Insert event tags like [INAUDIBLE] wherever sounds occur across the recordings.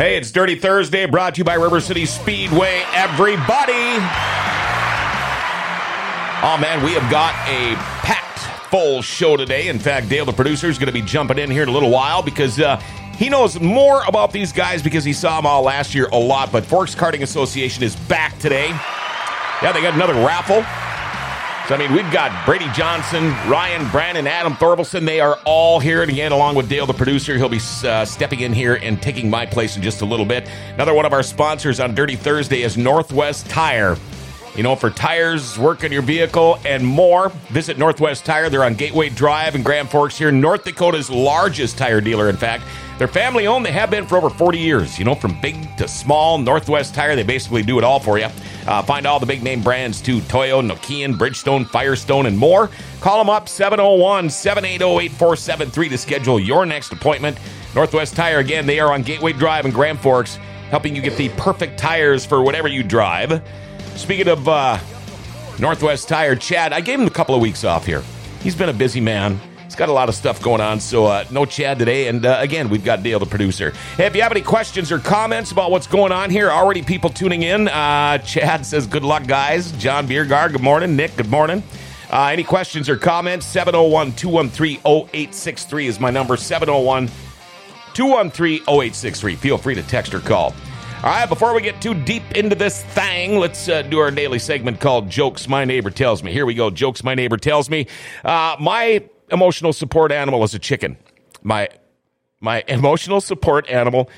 Hey, it's Dirty Thursday brought to you by River City Speedway. Everybody. Oh, man, we have got a packed full show today. In fact, Dale, the producer, is going to be jumping in here in a little while because uh, he knows more about these guys because he saw them all last year a lot. But Forks Karting Association is back today. Yeah, they got another raffle. So, I mean, we've got Brady Johnson, Ryan Brandon, Adam Thorvilson. They are all here. Again, along with Dale, the producer, he'll be uh, stepping in here and taking my place in just a little bit. Another one of our sponsors on Dirty Thursday is Northwest Tire. You know, for tires, work on your vehicle, and more, visit Northwest Tire. They're on Gateway Drive in Grand Forks here, North Dakota's largest tire dealer, in fact. They're family owned. They have been for over 40 years. You know, from big to small, Northwest Tire, they basically do it all for you. Uh, find all the big name brands too Toyo, Nokian, Bridgestone, Firestone, and more. Call them up 701 780 8473 to schedule your next appointment. Northwest Tire, again, they are on Gateway Drive in Grand Forks, helping you get the perfect tires for whatever you drive. Speaking of uh, Northwest Tire, Chad, I gave him a couple of weeks off here. He's been a busy man. He's got a lot of stuff going on, so uh, no Chad today. And uh, again, we've got Dale, the producer. Hey, if you have any questions or comments about what's going on here, already people tuning in. Uh, Chad says, Good luck, guys. John Biergar, good morning. Nick, good morning. Uh, any questions or comments? 701 213 0863 is my number. 701 213 0863. Feel free to text or call. All right, before we get too deep into this thing, let's uh, do our daily segment called Jokes My Neighbor Tells Me. Here we go. Jokes My Neighbor Tells Me. Uh, my emotional support animal is a chicken. My, my [LAUGHS] emotional support animal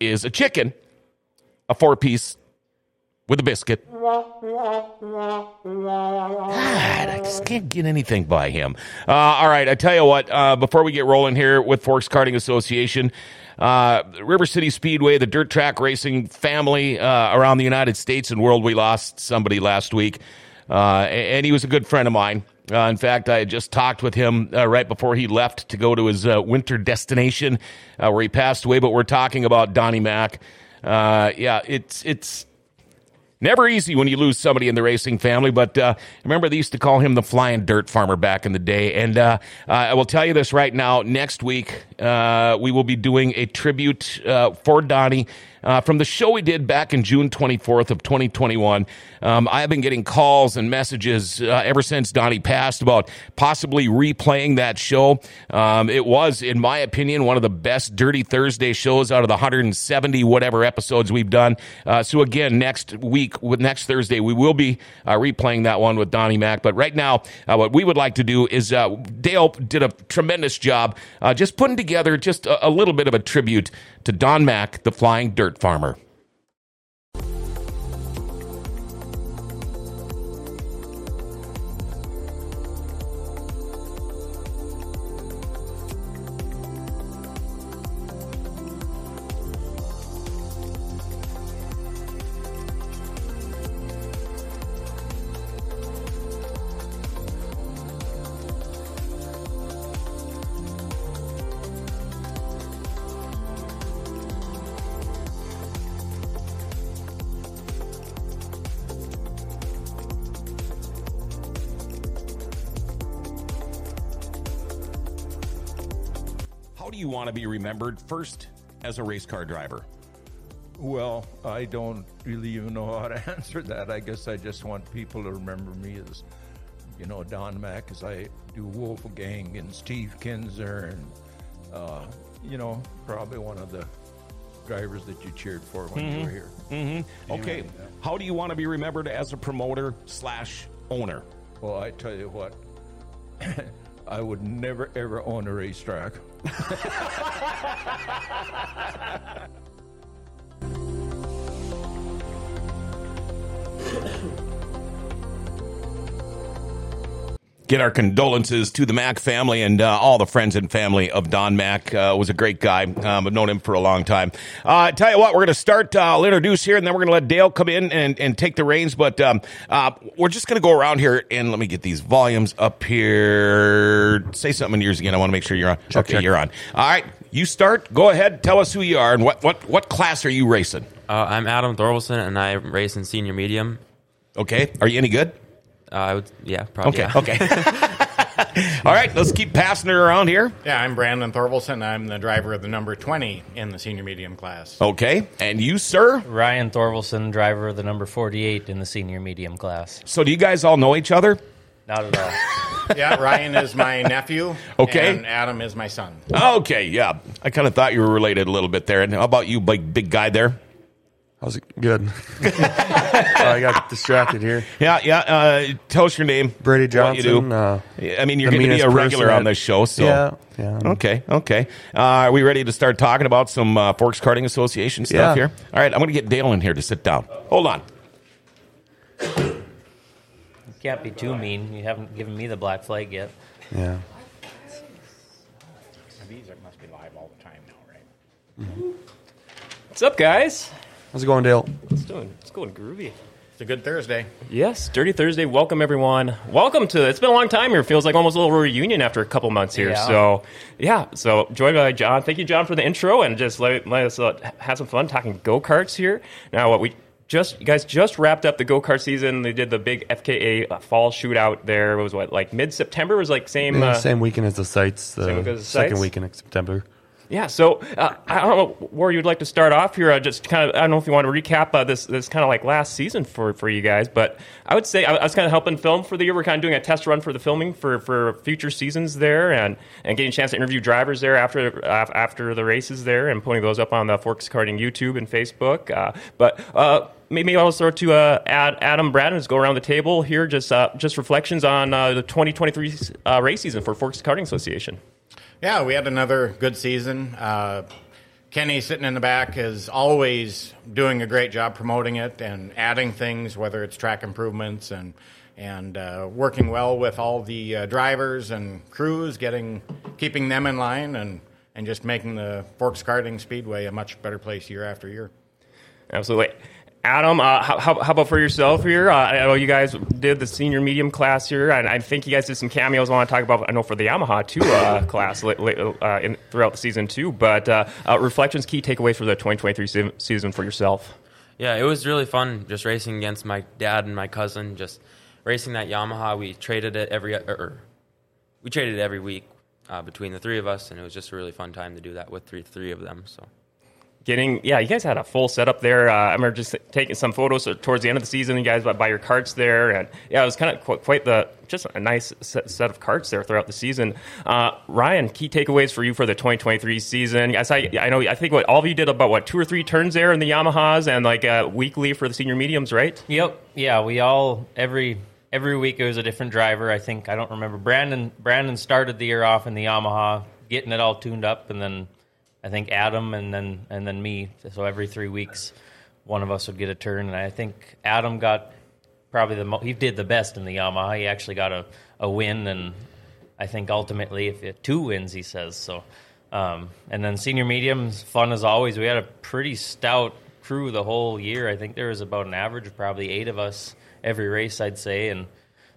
is a chicken, a four piece with a biscuit. God, I just can't get anything by him. Uh, all right, I tell you what, uh, before we get rolling here with Forks Karting Association, uh, River City Speedway, the dirt track racing family uh, around the United States and world. We lost somebody last week, uh, and he was a good friend of mine. Uh, in fact, I had just talked with him uh, right before he left to go to his uh, winter destination where he passed away. But we're talking about Donnie Mack. yeah, it's it's Never easy when you lose somebody in the racing family, but uh, remember they used to call him the flying dirt farmer back in the day. And uh, uh, I will tell you this right now: next week uh, we will be doing a tribute uh, for Donnie uh, from the show we did back in June 24th of 2021. Um, I have been getting calls and messages uh, ever since Donnie passed about possibly replaying that show. Um, it was, in my opinion, one of the best Dirty Thursday shows out of the 170 whatever episodes we've done. Uh, so again, next week, with next Thursday, we will be uh, replaying that one with Donnie Mack. But right now, uh, what we would like to do is uh, Dale did a tremendous job just putting together just a, a little bit of a tribute to Don Mack, the Flying Dirt Farmer. Want to be remembered first as a race car driver? Well, I don't really even know how to [LAUGHS] answer that. I guess I just want people to remember me as, you know, Don Mack, as I do Wolfgang and Steve Kinser, and, uh, you know, probably one of the drivers that you cheered for when mm-hmm. you were here. Mm-hmm. Okay. How do you want to be remembered as a promoter slash owner? Well, I tell you what, [CLEARS THROAT] I would never ever own a racetrack. Thank [LAUGHS] you. Get our condolences to the Mack family and uh, all the friends and family of Don Mack. Uh, was a great guy. Um, I've known him for a long time. Uh, tell you what, we're going to start. Uh, I'll introduce here, and then we're going to let Dale come in and, and take the reins. But um, uh, we're just going to go around here and let me get these volumes up here. Say something in yours again. I want to make sure you're on. Check, okay, check. you're on. All right, you start. Go ahead. Tell us who you are and what what what class are you racing? Uh, I'm Adam Thorvilson, and I race in senior medium. Okay. Are you any good? Uh, I would, yeah, probably. Okay, yeah. okay. [LAUGHS] [LAUGHS] All right, let's keep passing it around here. Yeah, I'm Brandon Thorvilson. I'm the driver of the number 20 in the senior medium class. Okay, and you, sir? Ryan Thorvilson, driver of the number 48 in the senior medium class. So, do you guys all know each other? Not at all. [LAUGHS] Yeah, Ryan is my nephew. Okay. And Adam is my son. Okay, yeah. I kind of thought you were related a little bit there. And how about you, big big guy there? How's it? Good. [LAUGHS] I got distracted here. Yeah, yeah. Uh, tell us your name. Brady What you Johnson. do. Uh, I mean, you're going to be a regular on at- this show, so Yeah, yeah. Okay, okay. Uh, are we ready to start talking about some uh, Forks Karting Association stuff Yeah. here? All right, I'm going to get Dale in here to sit down. Hold on. You can't be too mean. You haven't given me the black flag yet. yeah. These are- must be live all the time now, right? What's up, guys? How's it going, Dale? It's doing. It's going groovy. It's a good Thursday. Yes, Dirty Thursday. Welcome everyone. Welcome to. It's been a long time here. Feels like almost a little reunion after a couple months here. Yeah. So yeah. So joined by John. Thank you, John, for the intro and just let, let us uh, have some fun talking go karts here. Now, what we just you guys just wrapped up the go kart season. They did the big FKA uh, fall shootout. There it was what like mid September was like same. Yeah, Uh, same weekend as the sites. The Same as the second sites? weekend in September. Yeah, so uh, I don't know where you'd like to start off here. Uh, just kind of, I don't know if you want to recap uh, this this kind of like last season for, for you guys, but I would say I, I was kind of helping film for the year. We're kind of doing a test run for the filming for, for future seasons there, and, and getting a chance to interview drivers there after af- after the races there, and putting those up on the Forks Karting YouTube and Facebook. Uh, but maybe I'll start to uh, add Adam Braden just go around the table here, just uh, just reflections on uh, the 2023 uh, race season for Forks Karting Association. Yeah, we had another good season. Uh, Kenny sitting in the back is always doing a great job promoting it and adding things, whether it's track improvements and and uh, working well with all the uh, drivers and crews, getting keeping them in line and and just making the Forks Karting Speedway a much better place year after year. Absolutely. Adam, uh, how, how how about for yourself here? Uh, I know you guys did the senior medium class here, and I think you guys did some cameos. I want to talk about, I know for the Yamaha too uh, [LAUGHS] class li- li- uh, in, throughout the season too. But uh, uh, reflections, key takeaways for the 2023 se- season for yourself. Yeah, it was really fun just racing against my dad and my cousin. Just racing that Yamaha. We traded it every er, er, we traded it every week uh, between the three of us, and it was just a really fun time to do that with three three of them. So Getting yeah, you guys had a full setup there. Uh, I remember just taking some photos towards the end of the season. You guys by your carts there, and yeah, it was kind of quite, the just a nice set, of carts there throughout the season. Uh, Ryan, key takeaways for you for the 2023 season. I, I know I think what all of you did about what two or three turns there in the Yamahas, and like uh, weekly for the senior mediums, right? Yep. Yeah, we all every every week it was a different driver. I think I don't remember. Brandon Brandon started the year off in the Yamaha, getting it all tuned up, and then I think Adam and then and then me. So every three weeks, one of us would get a turn, and I think Adam got probably the mo- he did the best in the Yamaha. He actually got a, a win, and I think ultimately if it, two wins, he says so. Um, and then senior mediums, fun as always. We had a pretty stout crew the whole year. I think there was about an average of probably eight of us every race, I'd say. And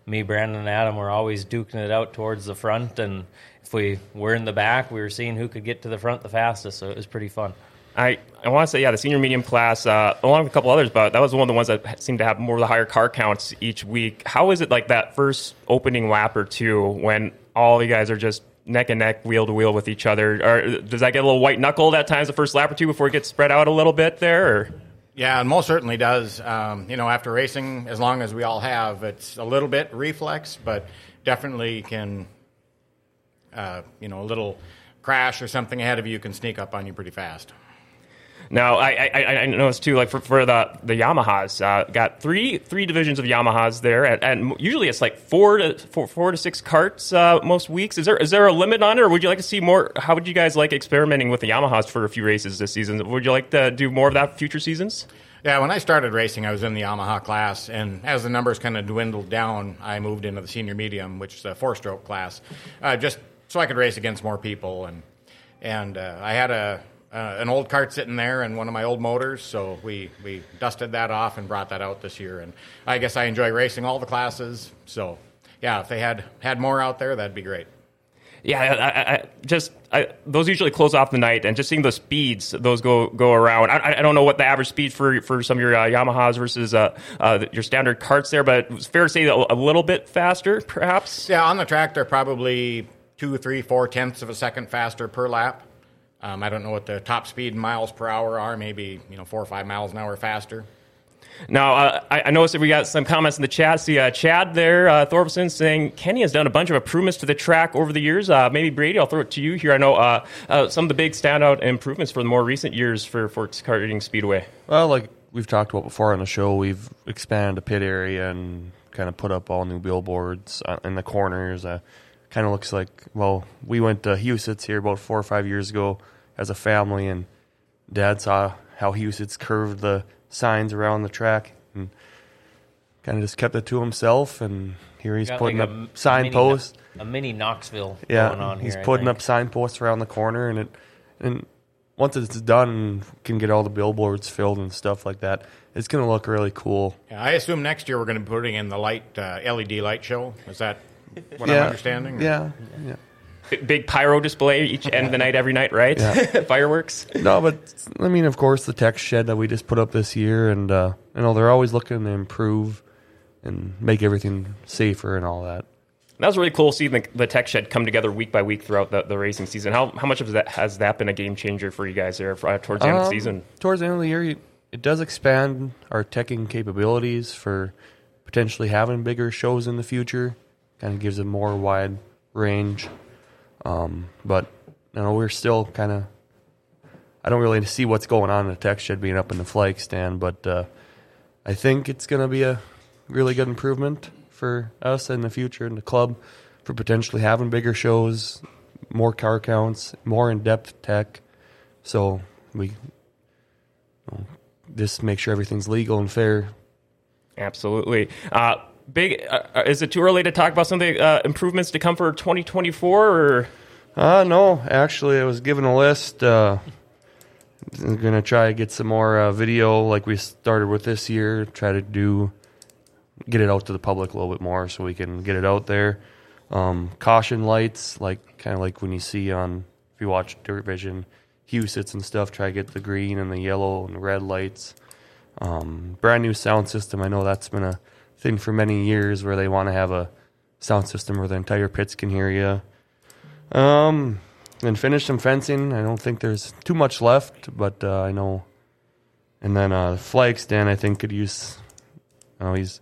me, Brandon, and Adam were always duking it out towards the front. And if we were in the back, we were seeing who could get to the front the fastest. So it was pretty fun. I, I want to say, yeah, the senior medium class, uh, along with a couple others, but that was one of the ones that seemed to have more of the higher car counts each week. How is it like that first opening lap or two when all you guys are just neck and neck, wheel to wheel with each other? Or does that get a little white knuckled at times the first lap or two before it gets spread out a little bit there? Or? Yeah, and most certainly does. Um, you know, after racing, as long as we all have, it's a little bit reflex, but definitely can, uh, you know, a little crash or something ahead of you can sneak up on you pretty fast. Now, I, I, I noticed too, like for, for the the Yamahas, uh, got three three divisions of Yamahas there, and, and usually it's like four to four, four to six carts uh, most weeks. Is there is there a limit on it, or would you like to see more? How would you guys like experimenting with the Yamahas for a few races this season? Would you like to do more of that future seasons? Yeah, when I started racing, I was in the Yamaha class, and as the numbers kind of dwindled down, I moved into the senior medium, which is a four-stroke class, uh, just so I could race against more people. And and uh, I had a uh, an old cart sitting there and one of my old motors, so we we dusted that off and brought that out this year. And I guess I enjoy racing all the classes. So yeah, if they had had more out there, that'd be great. Yeah, I, I, I just I, those usually close off the night, and just seeing the speeds those go go around. I, I don't know what the average speed for for some of your uh, Yamahas versus uh, uh, your standard carts there, but it's fair to say a, a little bit faster, perhaps. Yeah, on the track they're probably two, three, four tenths of a second faster per lap. Um, I don't know what the top speed miles per hour are. Maybe you know four or five miles an hour faster. Now, uh, I, I noticed that we got some comments in the chat. See, uh, Chad there, uh, Thorvilson, saying Kenny has done a bunch of improvements to the track over the years. Uh, maybe Brady, I'll throw it to you here. I know uh, uh, some of the big standout improvements for the more recent years for Forks Karting Speedway. Well, like we've talked about before on the show, we've expanded the pit area and kind of put up all new billboards uh, in the corners. Uh, kind of looks like, well, we went to Huset's here about four or five years ago as a family, and Dad saw how Huset's curved the signs around the track and kind of just kept it to himself. And here he's Got putting like up signposts. a mini Knoxville Yeah, going on he's here. I putting up signposts around the corner, and it and once it's done, can get all the billboards filled and stuff like that. It's gonna look really cool. Yeah, I assume next year we're going to be putting in the light uh, LED light show. Is that what yeah, I'm understanding? Yeah, yeah. B- Big pyro display each end of the night, every night, right? [LAUGHS] Fireworks. No, but I mean, of course, the tech shed that we just put up this year, and uh, you know they're always looking to improve and make everything safer and all that. That was really cool seeing the, the tech shed come together week by week throughout the, the racing season. How, how much of that has that been a game changer for you guys there for, uh, towards the end of the Um, season? Towards the end of the year, it does expand our teching capabilities for potentially having bigger shows in the future. Kind of gives a more wide range. Um, but you know, we're still kind of. I don't really see what's going on in the tech shed being up in the flag stand, but uh, I think it's going to be a really good improvement for us in the future in the club for potentially having bigger shows, more car counts, more in depth tech. So we just make sure everything's legal and fair. Absolutely. Uh, big. Uh, uh, is it too early to talk about some of the uh, improvements to come for 2024? Or Uh, no, actually, I was given a list. Uh, I'm to try to get some more uh, video like we started with this year, try to do, get it out to the public a little bit more so we can get it out there. Um, caution lights, like kind of like when you see on, if you watch Dirt Vision, Huset's and stuff, try to get the green and the yellow and the red lights. Um, brand new sound system. I know that's been a thing for many years where they want to have a sound system where the entire pits can hear you. Um, and finish some fencing. I don't think there's too much left, but uh, I know. And then uh, flag stand, I think could use. Oh, he's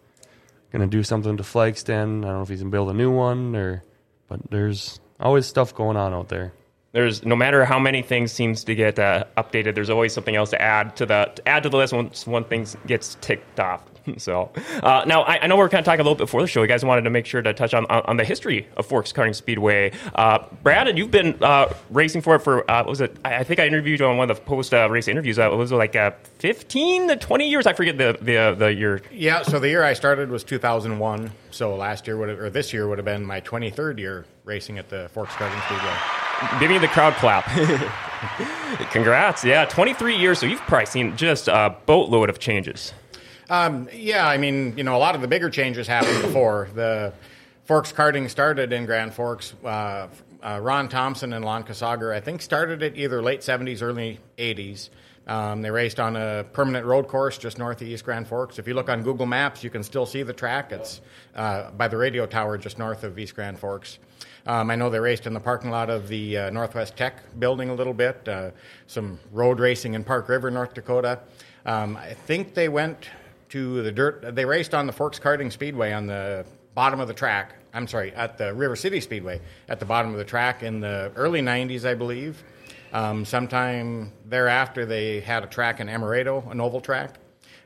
gonna do something to flag stand. I don't know if he's gonna build a new one or, but there's always stuff going on out there. there's no matter how many things seems to get uh, updated, there's always something else to add to the to add to the list once one thing gets ticked off. [LAUGHS] So uh, now I, I know we're kind of talking a little bit before the show. You guys wanted to make sure to touch on on, on the history of Forks Karting Speedway. Uh, Brandon, you've been uh, racing for it for uh, what was it? I, I think I interviewed you on one of the post uh, race interviews. Uh, was it like uh, 15 to 20 years? I forget the the uh, the year. Yeah, so the year I started was 2001. So last year would have, or this year would have been my 23rd year racing at the Forks Karting Speedway. Give me the crowd clap. [LAUGHS] Congrats. Yeah, 23 years. So you've probably seen just a boatload of changes. Um, yeah, I mean, you know, a lot of the bigger changes happened before. The Forks karting started in Grand Forks. Uh, uh, Ron Thompson and Lon Kasager, I think, started it either late 70s, early 80s. Um, they raced on a permanent road course just north of East Grand Forks. If you look on Google Maps, you can still see the track. It's uh, by the radio tower just north of East Grand Forks. Um, I know they raced in the parking lot of the uh, Northwest Tech building a little bit, uh, some road racing in Park River, North Dakota. Um, I think they went to the dirt. They raced on the Forks Karting Speedway on the bottom of the track. I'm sorry, at the River City Speedway at the bottom of the track in the early 90s, I believe. Um, sometime thereafter, they had a track in Emerado, an oval track.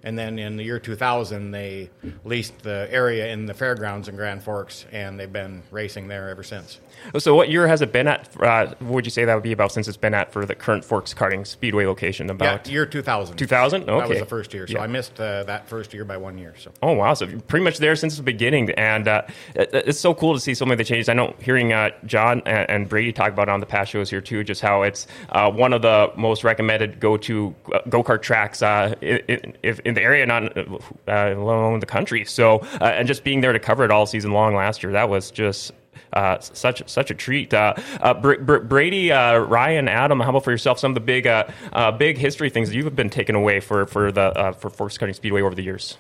And then in the year 2000, they leased the area in the fairgrounds in Grand Forks, and they've been racing there ever since. So what year has it been at? Uh, what would you say that would be about since it's been at for the current Forks Karting Speedway location? About yeah, year 2000. 2000? That was Okay. the first year. So Yeah. I missed uh, that first year by one year. So. Oh wow! So you're pretty much there since the beginning, and uh, it's so cool to see so many of the changes. I know hearing uh, John and, and Brady talk about it on the past shows here too, just how it's uh, one of the most recommended go-to uh, go-kart tracks uh, in, in, the area, not uh, alone the country. So, uh, and just being there to cover it all season long last year, that was just uh, such such a treat. Uh, uh, Br- Br- Brady, uh, Ryan, Adam, how about for yourself? Some of the big uh, uh, big history things that you've been taken away for for the for Forks Karting Speedway over the years.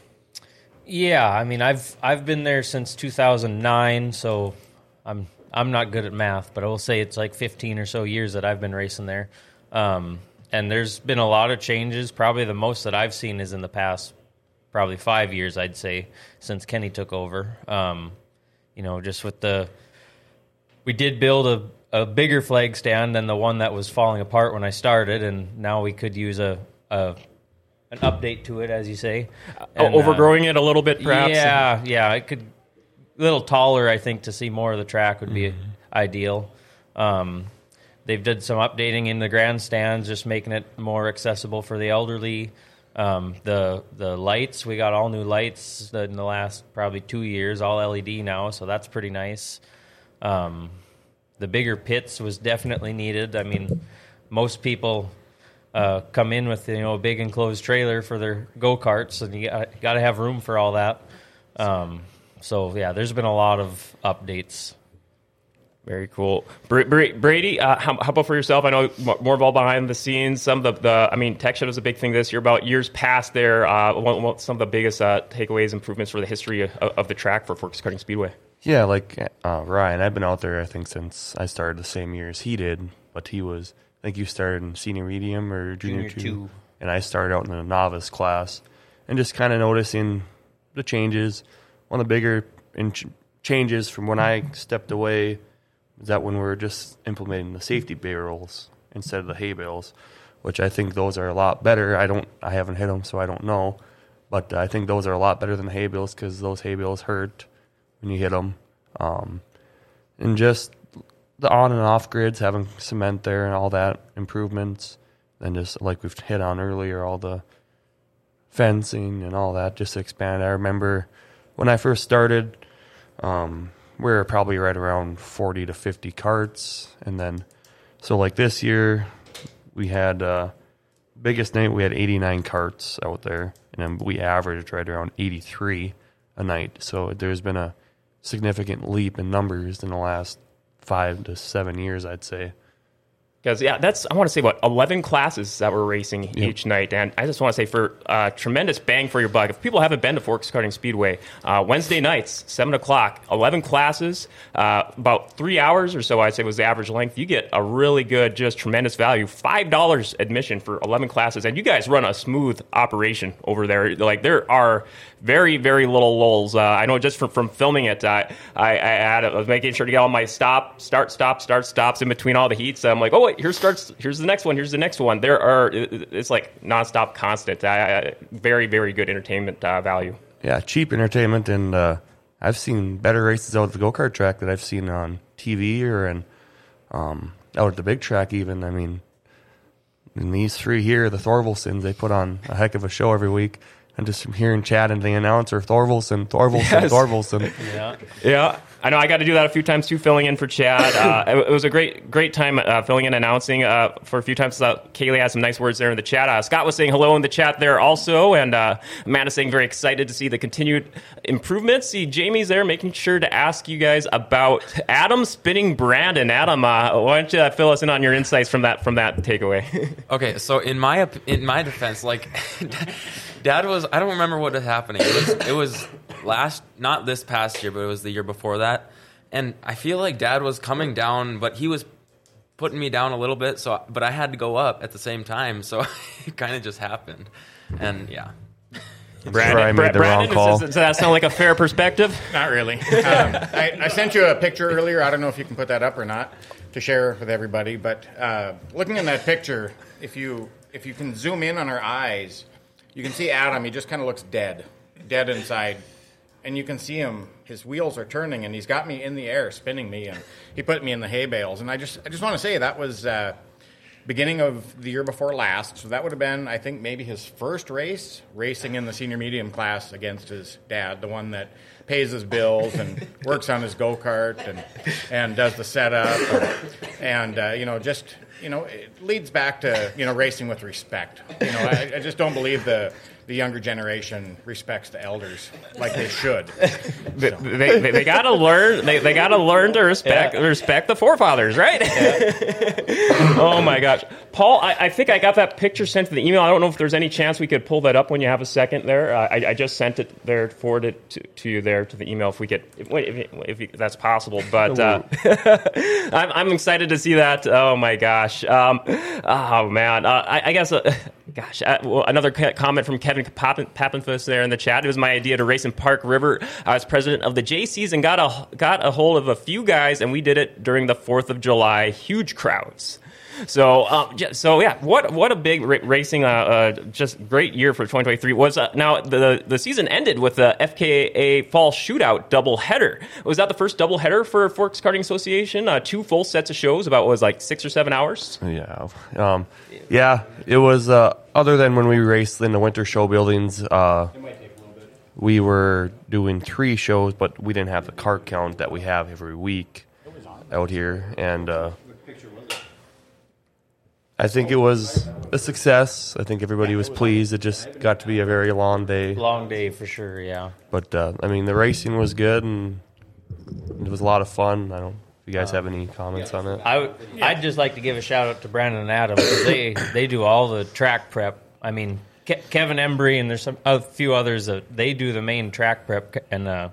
Yeah, I mean, I've I've been there since 2009, so I'm I'm not good at math, but I will say it's like 15 or so years that I've been racing there. Um, and there's been a lot of changes. Probably the most that I've seen is in the past, probably five years, I'd say, since Kenny took over. Um, you know, just with the we did build a, a bigger flag stand than the one that was falling apart when I started, and now we could use a, a an update to it, as you say. And, uh, Overgrowing it a little bit, perhaps. yeah, yeah, it could a little taller. I think to see more of the track would be ideal. Um, they've did some updating in the grandstands, just making it more accessible for the elderly. Um, the the lights we got all new lights in the last probably two years, all LED now, so that's pretty nice. Um, the bigger pits was definitely needed. I mean, most people uh, come in with you know a big enclosed trailer for their go karts, and you got to have room for all that. Um, so yeah, there's been a lot of updates. Very cool, Br- Br- Brady. Uh, how, how about for yourself? I know more all behind the scenes. Some of the, the I mean, Tech Shed was a big thing this year. About years past there, uh, some of the biggest uh, takeaways, improvements for the history of, of the track for Forks Karting Speedway. Yeah, like uh, Ryan, I've been out there. I think since I started the same year as he did, but he was. I think you started in senior medium or junior, Junior two. and I started out in the novice class, and just kind of noticing the changes. One of the bigger in ch- changes from when I stepped away is that when we are just implementing the safety barrels instead of the hay bales, which I think those are a lot better. I don't, I haven't hit them, so I don't know, but I think those are a lot better than the hay bales because those hay bales hurt when you hit them, um, and just the on and off grids having cement there and all that improvements, and just like we've hit on earlier, all the fencing and all that just expand. I remember when I first started, um, we were probably right around 40 to 50 carts. And then, so like this year, we had, uh, biggest night, we had 89 carts out there. And then we averaged right around 83 a night. So there's been a significant leap in numbers in the last five to seven years, I'd say. Because yeah, that's I want to say what eleven classes that we're racing each night, and I just want to say for uh, tremendous bang for your buck. If people haven't been to Forks Karting Speedway, uh, Wednesday nights, seven o'clock, eleven classes, uh, about three hours or so, I'd say was the average length. You get a really good, just tremendous value. Five dollars admission for eleven classes, and you guys run a smooth operation over there. Like there are very very little lulls. Uh, I know just from, from filming it, I, I, I had was making sure to get all my stop, start, stop, start, stops in between all the heats. I'm like, oh wait, here starts, here's the next one, here's the next one. There are it's like nonstop, constant. I, I, very very good entertainment uh, value. Yeah, cheap entertainment, and uh, I've seen better races out at the go kart track that I've seen on TV or in, um, out at the big track. Even I mean, in these three here, the Thorvilsons, they put on a heck of a show every week. And just from hearing Chad and the announcer, Thorvilson, Thorvilson, Yes. Thorvilson. [LAUGHS] Yeah. Yeah, I know. I got to do that a few times too, filling in for Chad. [LAUGHS] Uh, it, it was a great, great time uh, filling in, announcing uh, for a few times. Uh, Kaylee had some nice words there in the chat. Uh, Scott was saying hello in the chat there also, and uh, Amanda saying very excited to see the continued improvements. See, Jamie's there making sure to ask you guys about Adam spinning Brandon. Adam, uh, why don't you uh, fill us in on your insights from that from that takeaway? [LAUGHS] Okay, so in my in my defense, like Dad was I don't remember what was happening. It was it was last not this past year, but it was the year before that. And I feel like Dad was coming down, but he was putting me down a little bit. So, but I had to go up at the same time, so [LAUGHS] it kind of just happened. And yeah, where I made the wrong Brandon, call. Does, does that sound like a fair perspective? Not really. [LAUGHS] Um, I, I sent you a picture earlier. I don't know if you can put that up or not to share with everybody. But uh, looking in that picture, if you if you can zoom in on our eyes, you can see Adam. He just kind of looks dead, dead inside, and you can see him. His wheels are turning, and he's got me in the air, spinning me, and he put me in the hay bales. And I just I just want to say that was. Uh, beginning of the year before last. So that would have been, I think, maybe his first race racing in the senior medium class against his dad, the one that pays his bills and works on his go kart and and does the setup and, and uh, you know just you know it leads back to you know racing with respect. You know, I, I just don't believe the the younger generation respects the elders like they should. They, they, they, they gotta learn. They, they gotta learn to respect respect the forefathers, right? [LAUGHS] oh my gosh, Paul! I, I think I got that picture sent to the email. I don't know if there's any chance we could pull that up when you have a second there. Uh, I, I just sent it there, forwarded it to, to you there to the email if we get if, if, if that's possible. But uh, [LAUGHS] I'm, I'm excited to see that. Oh my gosh! Um, oh man! Uh, I, I guess. Uh, [LAUGHS] Gosh, uh, well, another comment from Kevin Papenfuss there in the chat. It was my idea to race in Park River. I was president of the JCs and got a got a hold of a few guys, and we did it during the Fourth of July. Huge crowds. So, um, j- so yeah, what what a big ra- racing, uh, uh, just great year for 2023 was. Uh, now the the season ended with the FKA Fall Shootout double header. Was that the first double header for Forks Karting Association? Uh, two full sets of shows, about what was like six or seven hours. Yeah, um, yeah. It was uh, other than when we raced in the winter show buildings. Uh, we were doing three shows, but we didn't have the cart count that we have every week out here, and uh, I think it was a success. I think everybody was pleased. It just got to be a very long day, Long day for sure. Yeah. but uh, I mean, the racing was good and it was a lot of fun. I don't. If you guys have any comments on it? I would, I'd just like to give a shout out to Brandon and Adam they they do all the track prep. I mean, Ke- Kevin Embry and there's some a few others that they do the main track prep, and uh,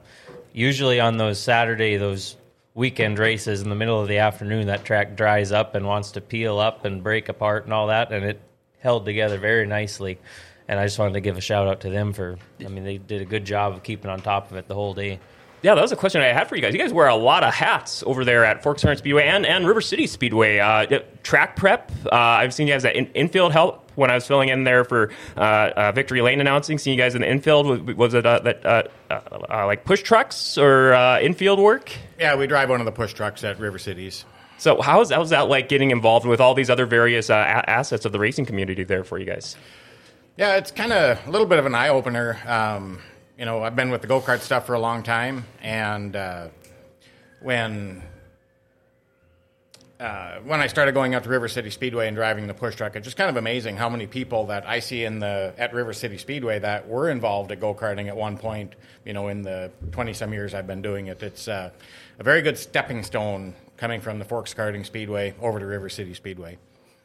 usually on those Saturday those weekend races in the middle of the afternoon, that track dries up and wants to peel up and break apart and all that, and it held together very nicely. And I just wanted to give a shout out to them for. I mean, they did a good job of keeping on top of it the whole day. Yeah, that was a question I had for you guys. You guys wear a lot of hats over there at Forks Karting Speedway and, and River City Speedway. Uh, track prep. Uh, I've seen you guys at in, infield help when I was filling in there for uh, uh, Victory Lane announcing. Seeing you guys in the infield. Was, was it uh, that uh, uh, uh, like push trucks or uh, infield work? Yeah, we drive one of the push trucks at River Cities. So how's how's that like getting involved with all these other various uh, a- assets of the racing community there for you guys? Yeah, it's kind of a little bit of an eye opener. Um, you know, I've been with the go kart stuff for a long time, and uh, when uh, when I started going out to River City Speedway and driving the push truck, it's just kind of amazing how many people that I see in the at River City Speedway that were involved at go karting at one point. You know, in the twenty some years I've been doing it, it's uh, a very good stepping stone coming from the Forks Karting Speedway over to River City Speedway.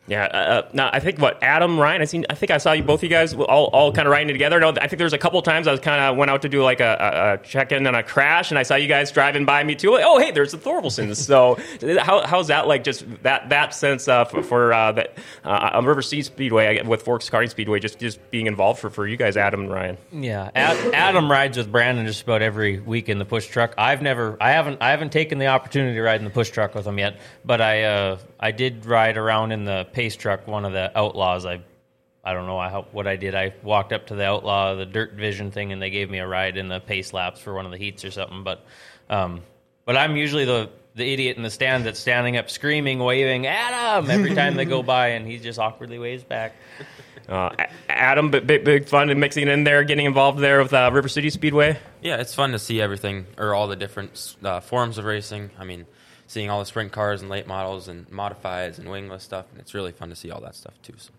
Yeah, uh, now I think what Adam Ryan. I seen. I think I saw you both. You guys all, all kind of riding together. No, I think there was a couple times I was kind of went out to do like a, a, a check in and a crash, and I saw you guys driving by me too. Like, oh, hey, there's the Thorvilsons. [LAUGHS] so how, how's that like? Just that that sense uh, for, for uh, that uh, on River City Speedway with Forks Karting Speedway, just just being involved for, for you guys, Adam and Ryan. Yeah, Ad, Adam rides with Brandon just about every week in the push truck. I've never, I haven't, I haven't taken the opportunity to ride in the push truck with him yet, but I, uh, I did ride around in the pace truck, one of the outlaws. I, I don't know how, what I did. I walked up to the outlaw, the dirt vision thing, and they gave me a ride in the pace laps for one of the heats or something. But, um, but I'm usually the the idiot in the stand that's standing up, screaming, waving Adam every time they go by, and he just awkwardly waves back. [LAUGHS] Uh, Adam, big, big, big fun and mixing in there, getting involved there with uh, River City Speedway. Yeah, it's fun to see everything or all the different uh, forms of racing. I mean, seeing all the sprint cars and late models and modifieds and wingless stuff, and it's really fun to see all that stuff too. So.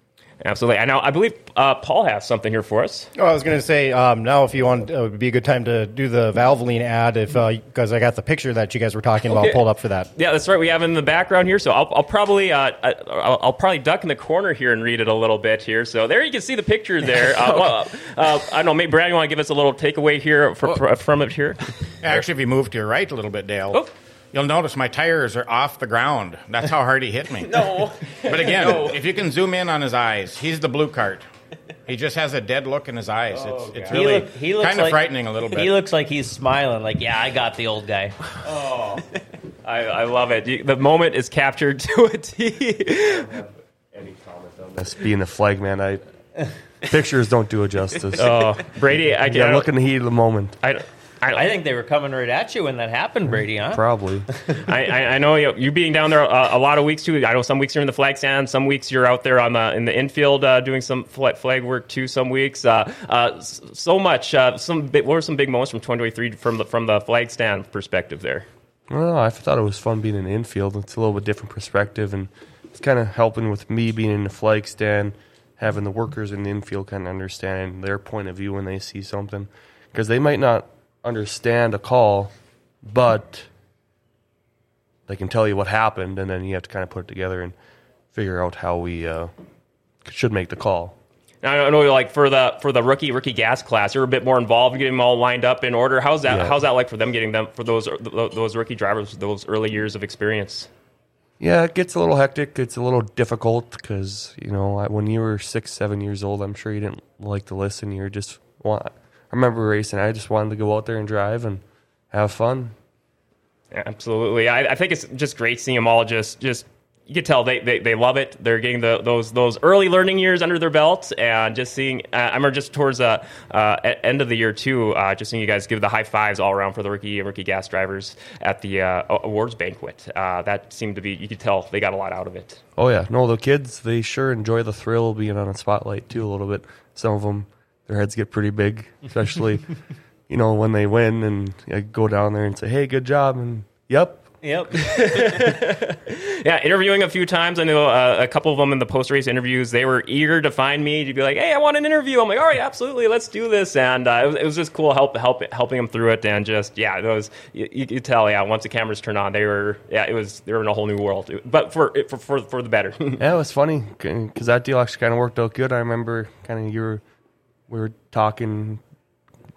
Absolutely. I know. I believe uh, Paul has something here for us. Oh, I was going to say um, now if you want, uh, it would be a good time to do the Valvoline ad if because I got the picture that you guys were talking about pulled up for that. Yeah, that's right. We have it in the background here, so I'll, I'll probably uh, I- I'll, I'll probably duck in the corner here and read it a little bit here. So there you can see the picture there. [LAUGHS] Uh, well, uh, I don't know. Maybe Brad, you want to give us a little takeaway here for, for- from it here? Actually, if you move to your right a little bit, Dale, Oh. You'll notice my tires are off the ground. That's how hard he hit me. [LAUGHS] No, But again, if you can zoom in on his eyes, he's the blue cart. He just has a dead look in his eyes. it's oh, it's He really look- he looks kind of like- frightening a little bit. He looks like he's smiling, like, yeah, I got the old guy. Oh. [LAUGHS] I, I love it. You- The moment is captured [LAUGHS] to a T. That's being the flag man. I pictures don't do it justice. oh, Brady, I yeah, can't look in the heat of the moment. I, don't- I, I think they were coming right at you when that happened, Brady, huh? Probably. [LAUGHS] I, I, I know you, you being down there a, a lot of weeks too. I know some weeks you're in the flag stand, some weeks you're out there on the in the infield uh, doing some flag, flag work too. Some weeks, uh, uh, so much. Uh, some what were some big moments from 2023 from the from the flag stand perspective there? Well, I thought it was fun being in the infield. It's a little bit different perspective, and it's kind of helping with me being in the flag stand, having the workers in the infield kind of understand their point of view when they see something, because they might not understand a call, but they can tell you what happened, and then you have to kind of put it together and figure out how we uh, should make the call. Now, I know, like for the for the rookie rookie gas class, you're a bit more involved, in getting them all lined up in order. How's that? Yeah. How's that like for them getting them for those those rookie drivers, those early years of experience? Yeah, it gets a little hectic. It's a little difficult because you know when you were six, seven years old, I'm sure you didn't like to listen. You were just want. I remember racing. I just wanted to go out there and drive and have fun. Absolutely, I, I think it's just great seeing them all just just. You can tell they, they, they love it. They're getting the, those those early learning years under their belt, and just seeing. Uh, I remember just towards the uh, e- end of the year too, uh, just seeing you guys give the high fives all around for the rookie and rookie gas drivers at the uh, awards banquet. Uh, that seemed to be. You could tell they got a lot out of it. Oh yeah, no, the kids they sure enjoy the thrill of being on a spotlight too a little bit. Some of them, their heads get pretty big, [LAUGHS] especially you know when they win and I go down there and say, "Hey, good job," and yep, Yep. [LAUGHS] yeah, interviewing a few times. I know uh, a couple of them in the post race interviews. They were eager to find me to be like, "Hey, I want an interview." I'm like, "All right, absolutely, let's do this." And uh, it, was, it was just cool help, help helping them through it, and just yeah, those you, you could tell. Yeah, once the cameras turned on, they were yeah, it was they were in a whole new world, but for for for, for the better. [LAUGHS] Yeah, it was funny because that deal actually kind of worked out good. I remember kind of you were we were talking.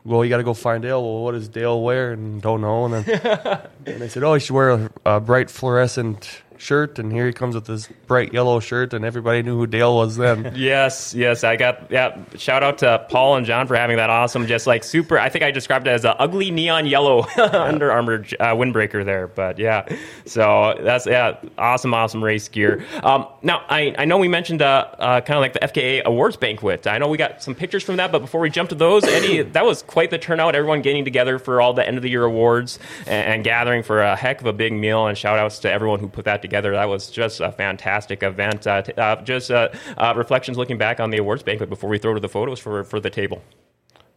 Well, you got to go find Dale. Well, what does Dale wear? And don't know. And then [LAUGHS] and they said, oh, he should wear a, a bright fluorescent shirt. And here he comes with this bright yellow shirt, and everybody knew who Dale was then. [LAUGHS] Yes, yes, I got yeah. Shout out to Paul and John for having that awesome, just like super. I think I described it as a ugly neon yellow [LAUGHS] Under Armour uh, windbreaker there, but yeah. So that's yeah, awesome, awesome race gear. Um, now I I know we mentioned uh, uh, kind of like the FKA awards banquet. I know we got some pictures from that, but before we jump to those, Eddie, [CLEARS THROAT] that was quite the turnout. Everyone getting together for all the end of the year awards and, and gathering for a heck of a big meal. And shout outs to everyone who put that together. That was just a fantastic event. Uh, t- uh, just uh, uh, reflections looking back on the awards banquet before we throw to the photos for for the table.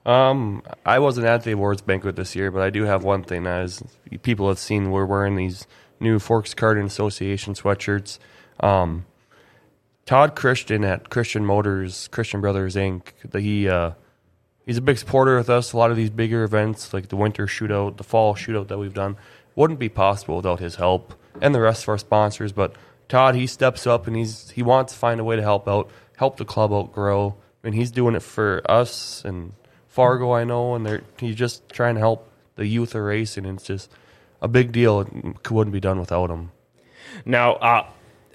Um, I wasn't at the awards banquet this year, but I do have one thing. As people have seen, we're wearing these new Forks Karting Association sweatshirts. Um, Todd Christian at Christian Motors, Christian Brothers Inc. the- He uh, he's a big supporter with us. A lot of these bigger events, like the winter shootout, the fall shootout that we've done, wouldn't be possible without his help and the rest of our sponsors. But Todd, he steps up and he's he wants to find a way to help out, help the club out grow, and he's doing it for us and Fargo. I know, and they're he's just trying to help the youth of racing. It's just a big deal. It wouldn't be done without him. Now, uh,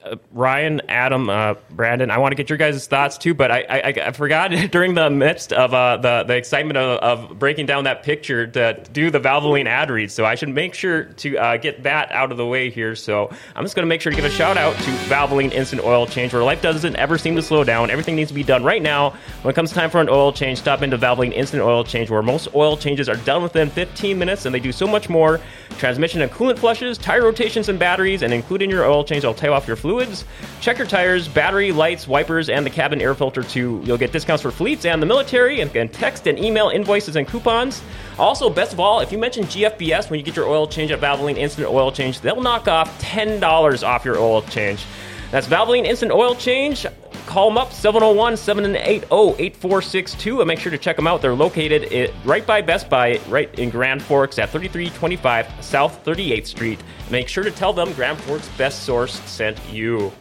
uh, Ryan, Adam, uh, Brandon, I want to get your guys' thoughts too, but I, I, I forgot [LAUGHS] during the midst of uh, the, the excitement of, of breaking down that picture to do the Valvoline ad read. So I should make sure to uh, get that out of the way here. So I'm just going to make sure to give a shout out to Valvoline Instant Oil Change, where life doesn't ever seem to slow down. Everything needs to be done right now. When it comes time for an oil change, stop into Valvoline Instant Oil Change, where most oil changes are done within 15 minutes, and they do so much more. Transmission and coolant flushes, tire rotations and batteries, and including your oil change, they'll tail off your fluids. Check your tires, battery, lights, wipers, and the cabin air filter too. You'll get discounts for fleets and the military, and can text and email invoices and coupons. Also, best of all, if you mention GFBS when you get your oil change at Valvoline Instant Oil Change, they'll knock off $10 off your oil change. That's Valvoline Instant Oil Change. Call them up 701 780 8462 and make sure to check them out. They're located right by Best Buy, right in Grand Forks at 3325 South 38th Street. Make sure to tell them Grand Forks Best Source sent you.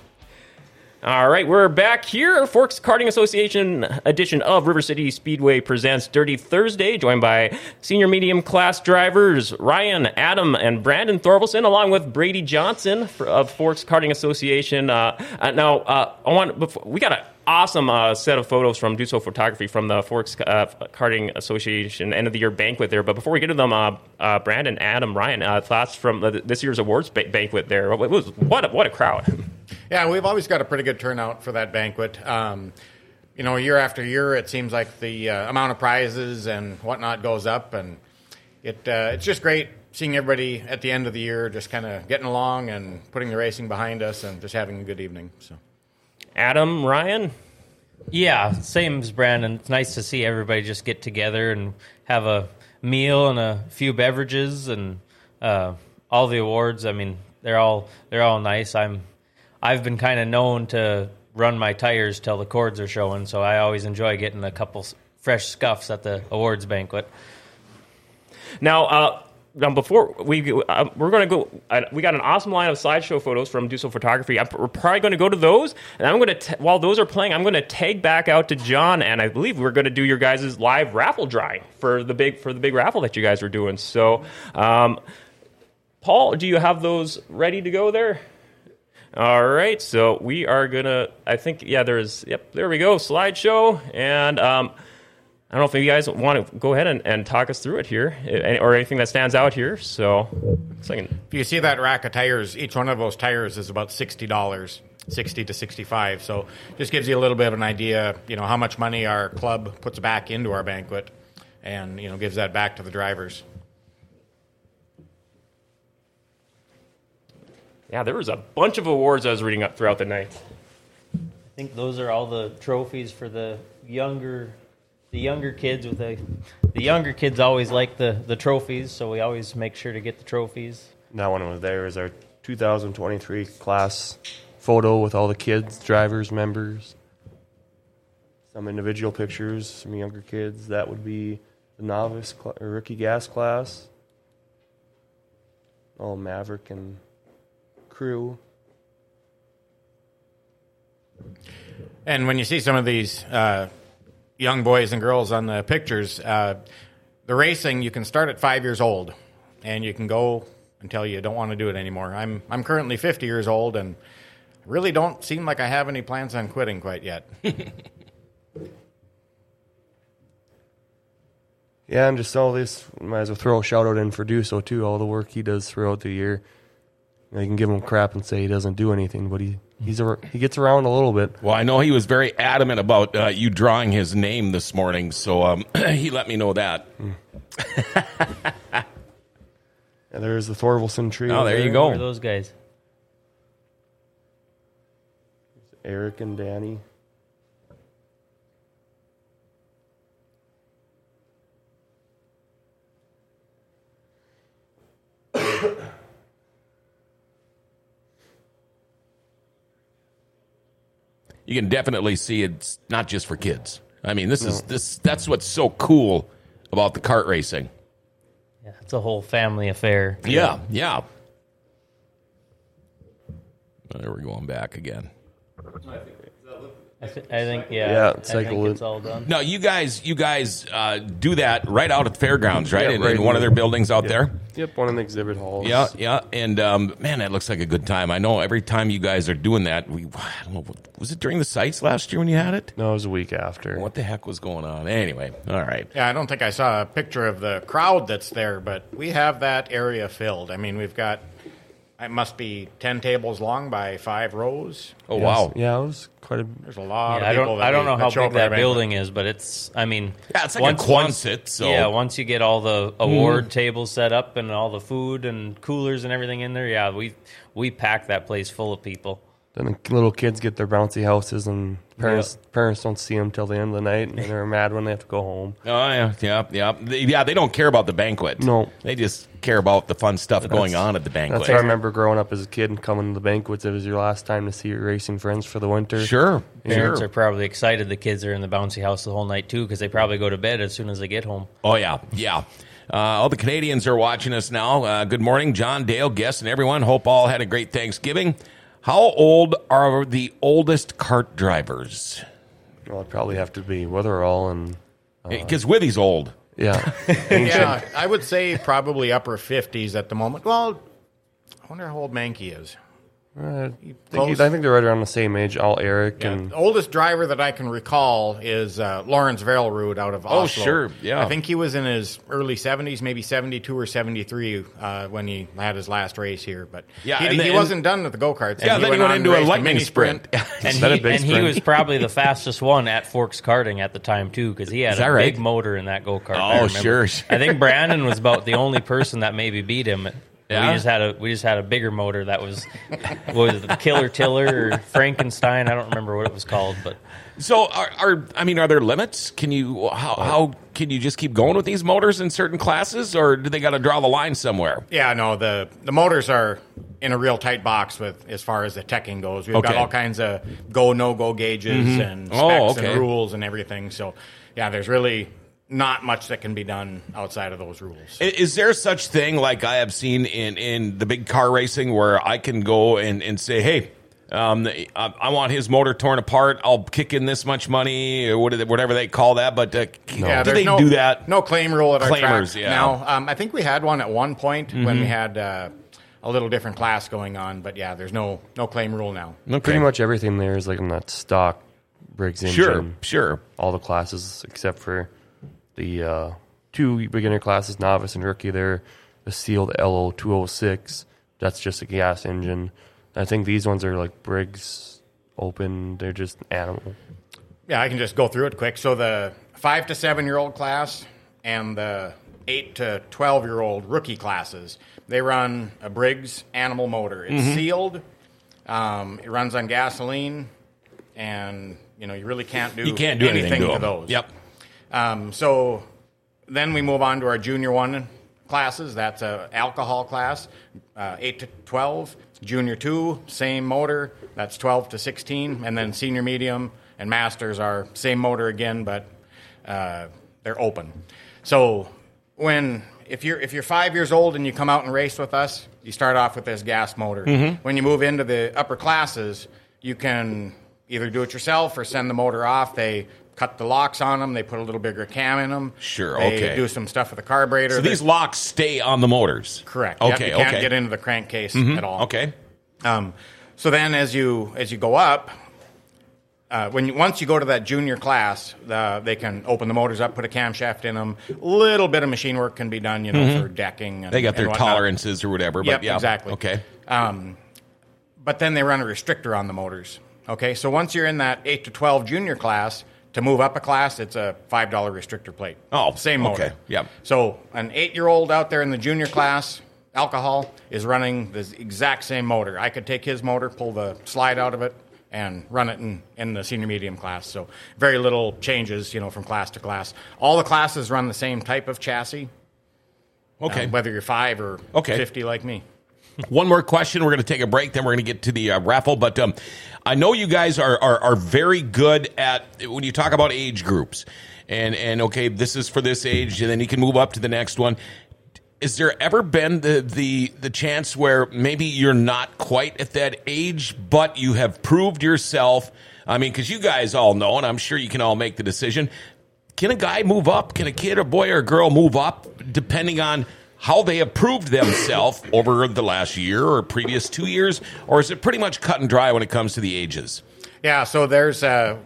All right, we're back here. Forks Karting Association edition of River City Speedway presents Dirty Thursday, joined by senior medium class drivers Ryan, Adam, and Brandon Thorvilson, along with Brady Johnson of Forks Karting Association. Uh, uh, now, uh, I want before, we got an awesome uh, set of photos from Duso Photography from the Forks uh, Karting Association end of the year banquet there. But before we get to them, uh, uh, Brandon, Adam, Ryan, uh, thoughts from this year's awards ba- banquet there. It was what a, what a crowd. [LAUGHS] Yeah, we've always got a pretty good turnout for that banquet. Um, you know, year after year, it seems like the uh, amount of prizes and whatnot goes up, and it it's just great seeing everybody at the end of the year just kind of getting along and putting the racing behind us and just having a good evening. So. Adam, Ryan. Yeah, same as Brandon. It's nice to see everybody just get together and have a meal and a few beverages and uh, all the awards. I mean, they're all they're all nice. I'm I've been kind of known to run my tires till the cords are showing. So I always enjoy getting a couple fresh scuffs at the awards banquet. Now, uh, now before we uh, we're going to go, uh, we got an awesome line of slideshow photos from Dussel Photography. I'm, we're probably going to go to those, and I'm going to while those are playing, I'm going to tag back out to John, and I believe we're going to do your guys' live raffle drawing for the big for the big raffle that you guys were doing. So, um, Paul, do you have those ready to go there? All right, so we are gonna. I think yeah, there's. Yep, there we go. Slideshow, and um, I don't know if you guys want to go ahead and, and talk us through it here, eh, or anything that stands out here. So. If you see that rack of tires, each one of those tires is about sixty dollars, sixty to sixty-five. So, just gives you a little bit of an idea, you know, how much money our club puts back into our banquet, and you know, gives that back to the drivers. Yeah, there was a bunch of awards I was reading up throughout the night. I think those are all the trophies for the younger, the younger kids. With the, the younger kids always like the the trophies, so we always make sure to get the trophies. That one was there is our 2023 class photo with all the kids, drivers, members. Some individual pictures, some younger kids. That would be the novice cl- or rookie gas class. All Maverick and crew. And when you see some of these uh, young boys and girls on the pictures, uh, the racing you can start at five years old, and you can go until you don't want to do it anymore. I'm I'm currently 50 years old, and really don't seem like I have any plans on quitting quite yet. [LAUGHS] Yeah, and just all this, might as well throw a shout out in for Duso too. All the work he does throughout the year. You, know, you can give him crap and say he doesn't do anything, but he he's a, he gets around a little bit. Well, I know he was very adamant about uh, you drawing his name this morning, so um, [CLEARS THROAT] he let me know that. [LAUGHS] And there's the Thorvilson tree. Oh, over there you go. are those guys? Eric and Danny. You can definitely see it's not just for kids. I mean, this is this that's what's so cool about the kart racing. Yeah, it's a whole family affair. Yeah, yeah. There we're going back again. I, th- I think yeah. Yeah, I it's like think a it's all done. No, you guys, you guys uh, do that right out at the fairgrounds, right? Yeah, in, right in one of their buildings out Yep. there. Yep, one of the exhibit halls. Yeah, yeah, and um, man, that looks like a good time. I know every time you guys are doing that, we [SIGHS] I don't know, was it during the sites last year when you had it? No, it was a week after. What the heck was going on? Anyway, all right. Yeah, I don't think I saw a picture of the crowd that's there, but we have that area filled. I mean, we've got it must be ten tables long by five rows. Oh wow, Yeah, it was quite a. There's a lot Yeah, of I people. don't. that I don't know how big up at our that building is, but it's. I mean, Yeah, it's like a Quonset, so- yeah, once you get all the award mm. tables set up and all the food and coolers and everything in there, yeah, we we pack that place full of people. Then the little kids get their bouncy houses, and parents parents don't see them till the end of the night, and [LAUGHS] they're mad when they have to go home. Oh yeah, yeah, yeah. They, yeah, they don't care about the banquet. No. they just care about the fun stuff going on at the banquet. That's what I remember growing up as a kid and coming to the banquets. It was your last time to see your racing friends for the winter. Sure, Parents are probably excited the kids are in the bouncy house the whole night too, because they probably go to bed as soon as they get home. Oh yeah, yeah. Uh, all the Canadians are watching us now. Uh, good morning, John, Dale, guests, and everyone. Hope all had a great Thanksgiving. How old are the oldest cart drivers? Well, it'd probably have to be Wetherall and uh, Because Withy's old. yeah, [LAUGHS] Yeah, I would say probably upper fifties at the moment. Well, I wonder how old Mankey is. I Close. think, I think they're right around the same age. All Eric Yeah, and the oldest driver that I can recall is uh, Lawrence Verelrud out of Oh, sure, yeah. I think he was in his early 70s, maybe 72 or 73 uh, when he had his last race here. But Yeah, he, and he then- wasn't done with the go-karts. Yeah, then he went on into a raced lightning mini sprint. [LAUGHS] And, he, a big and he was probably the fastest one at Forks Karting at the time too, because he had a right? big motor in that go kart. Oh, sure, sure. I think [LAUGHS] Brandon was about the only person that maybe beat him. Yeah? We just had a we just had a bigger motor that was what was it, the Killer Tiller or Frankenstein? I don't remember what it was called, but So, are, are I mean, are there limits? Can you how, how can you just keep going with these motors in certain classes, or do they got to draw the line somewhere? Yeah, no, the the motors are in a real tight box with as far as the teching goes. We've got all kinds of go no go gauges mm-hmm. and oh, specs Oh, okay. and rules and everything. So yeah, there's really not much that can be done outside of those rules. Is there such thing like I have seen in, in the big car racing where I can go and, and say, hey, um, I, I want his motor torn apart. I'll kick in this much money, or whatever they call that. But uh, Yeah, do they no, do that? No claim rule at our Claimers, track yeah. now. Um, I think we had one at one point when Mm-hmm. we had uh, a little different class going on, but yeah, there's no no claim rule now. Okay. Pretty much everything there is like on that stock Briggs engine. Sure, sure. All the classes except for the uh, two beginner classes, novice and rookie. They're the sealed LO two hundred six. That's just a gas engine. I think these ones are like Briggs open. They're just animal. Yeah, I can just go through it quick. So the five to seven year old class and the eight to twelve year old rookie classes, they run a Briggs animal motor. It's Mm-hmm. sealed. Um, it runs on gasoline, and you know you really can't do You can't do anything, to, to those. Yep. Um, so then we move on to our junior one classes. That's a alcohol class, uh, eight to twelve. Junior two, same motor. That's twelve to sixteen, and then senior medium and masters are same motor again, but uh, they're open. So when if you're if you're five years old and you come out and race with us, you start off with this gas motor. When you move into the upper classes, you can either do it yourself or send the motor off. They cut the locks on them. They put a little bigger cam in them. Sure, They okay. do some stuff with the carburetor. So these locks stay on the motors. correct. Yep, Okay. you can't okay. get into the crankcase at all. Okay. Um, so then, as you as you go up, uh, when you, once you go to that junior class, uh, they can open the motors up, put a camshaft in them. Little bit of machine work can be done, you know, for decking. And, Mm-hmm. They got their tolerances or whatever. Yep, but yeah. exactly. Okay. Um, but then they run a restrictor on the motors. Okay, so once you're in that eight to twelve junior class, to move up a class, it's a five dollar restrictor plate. Oh, same motor. okay, yep. So an eight year old out there in the junior class, alcohol is running the exact same motor. I could take his motor, pull the slide out of it, and run it in, in the senior medium class. So very little changes, you know, from class to class. All the classes run the same type of chassis. Okay. uh, whether you're five or Okay. fifty like me. One more question. We're going to take a break. Then we're going to get to the uh, raffle. But um, I know you guys are, are are very good at when you talk about age groups, and and okay, this is for this age, and then you can move up to the next one. Is there ever been the the the chance where maybe you're not quite at that age, but you have proved yourself? I mean, because you guys all know, and I'm sure you can all make the decision. Can a guy move up? Can a kid or boy or a girl move up depending on how they have proved themselves [LAUGHS] over the last year or previous two years? Or is it pretty much cut and dry when it comes to the ages? Yeah, so there's a,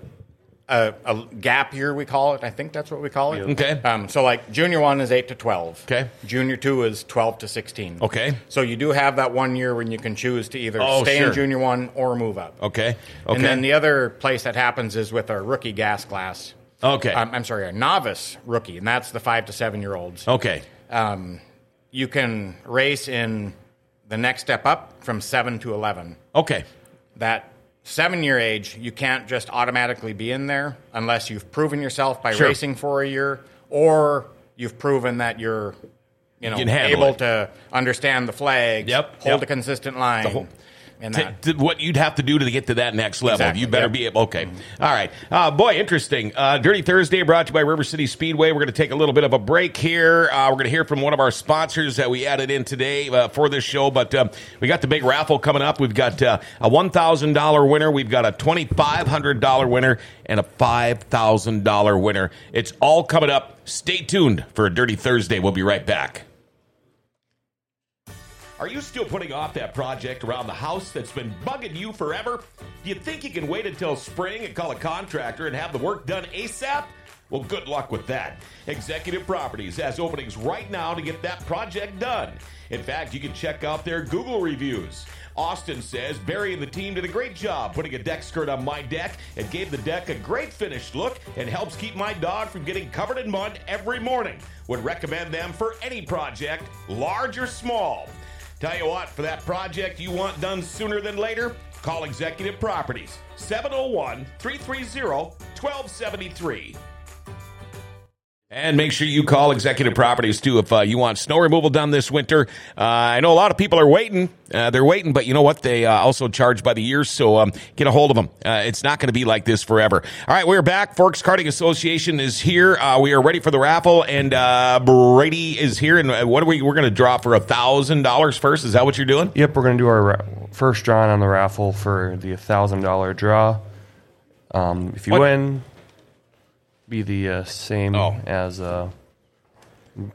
a, a gap year, we call it. I think that's what we call it. Okay. Um, so, like, junior one is 8 to 12. Okay. Junior two is 12 to 16. Okay. So, you do have that one year when you can choose to either Oh, stay sure. in junior one or move up. Okay. Okay. And then the other place that happens is with our rookie gas class. Okay. Um, I'm sorry, our novice rookie, and that's the 5 to 7 year olds. okay. Um, you can race in the next step up from 7 to 11 Okay. that seven year age, you can't just automatically be in there unless you've proven yourself by Sure. racing for a year or you've proven that you're you know handle able it. to understand the flags, Yep, hold yep. a consistent line. And To, to what you'd have to do to get to that next level. Exactly, you better yep. be able. Okay. All right. Uh, boy, interesting. Uh, Dirty Thursday brought to you by River City Speedway. We're going to take a little bit of a break here. Uh, we're going to hear from one of our sponsors that we added in today uh, for this show. But um, we got the big raffle coming up. We've got uh, a $1,000 winner. We've got a $2,500 winner and a $5,000 winner. It's all coming up. Stay tuned for a Dirty Thursday. We'll be right back. Are you still putting off that project around the house that's been bugging you forever? Do you think you can wait until spring and call a contractor and have the work done ASAP? Well, good luck with that. Executive Properties has openings right now to get that project done. In fact, you can check out their Google reviews. Austin says Barry and the team did a great job putting a deck skirt on my deck and gave the deck a great finished look and helps keep my dog from getting covered in mud every morning. Would recommend them for any project, large or small. Tell you what, for that project you want done sooner than later, call Executive Properties 701 330 1273. And make sure you call Executive Properties too if uh, you want snow removal done this winter. Uh, I know a lot of people are waiting. Uh, they're waiting, but you know what? They uh, also charge by the year, so um, get a hold of them. Uh, it's not going to be like this forever. All right, we're back. Forks Karting Association is here. Uh, we are ready for the raffle, and Brady is here. And what are we? We're going to draw for a thousand dollars first. Is that what you're doing? Yep, we're going to do our ra- first drawing on the raffle for the thousand dollar draw. Um, if you What- win, be the uh, same Oh. as uh,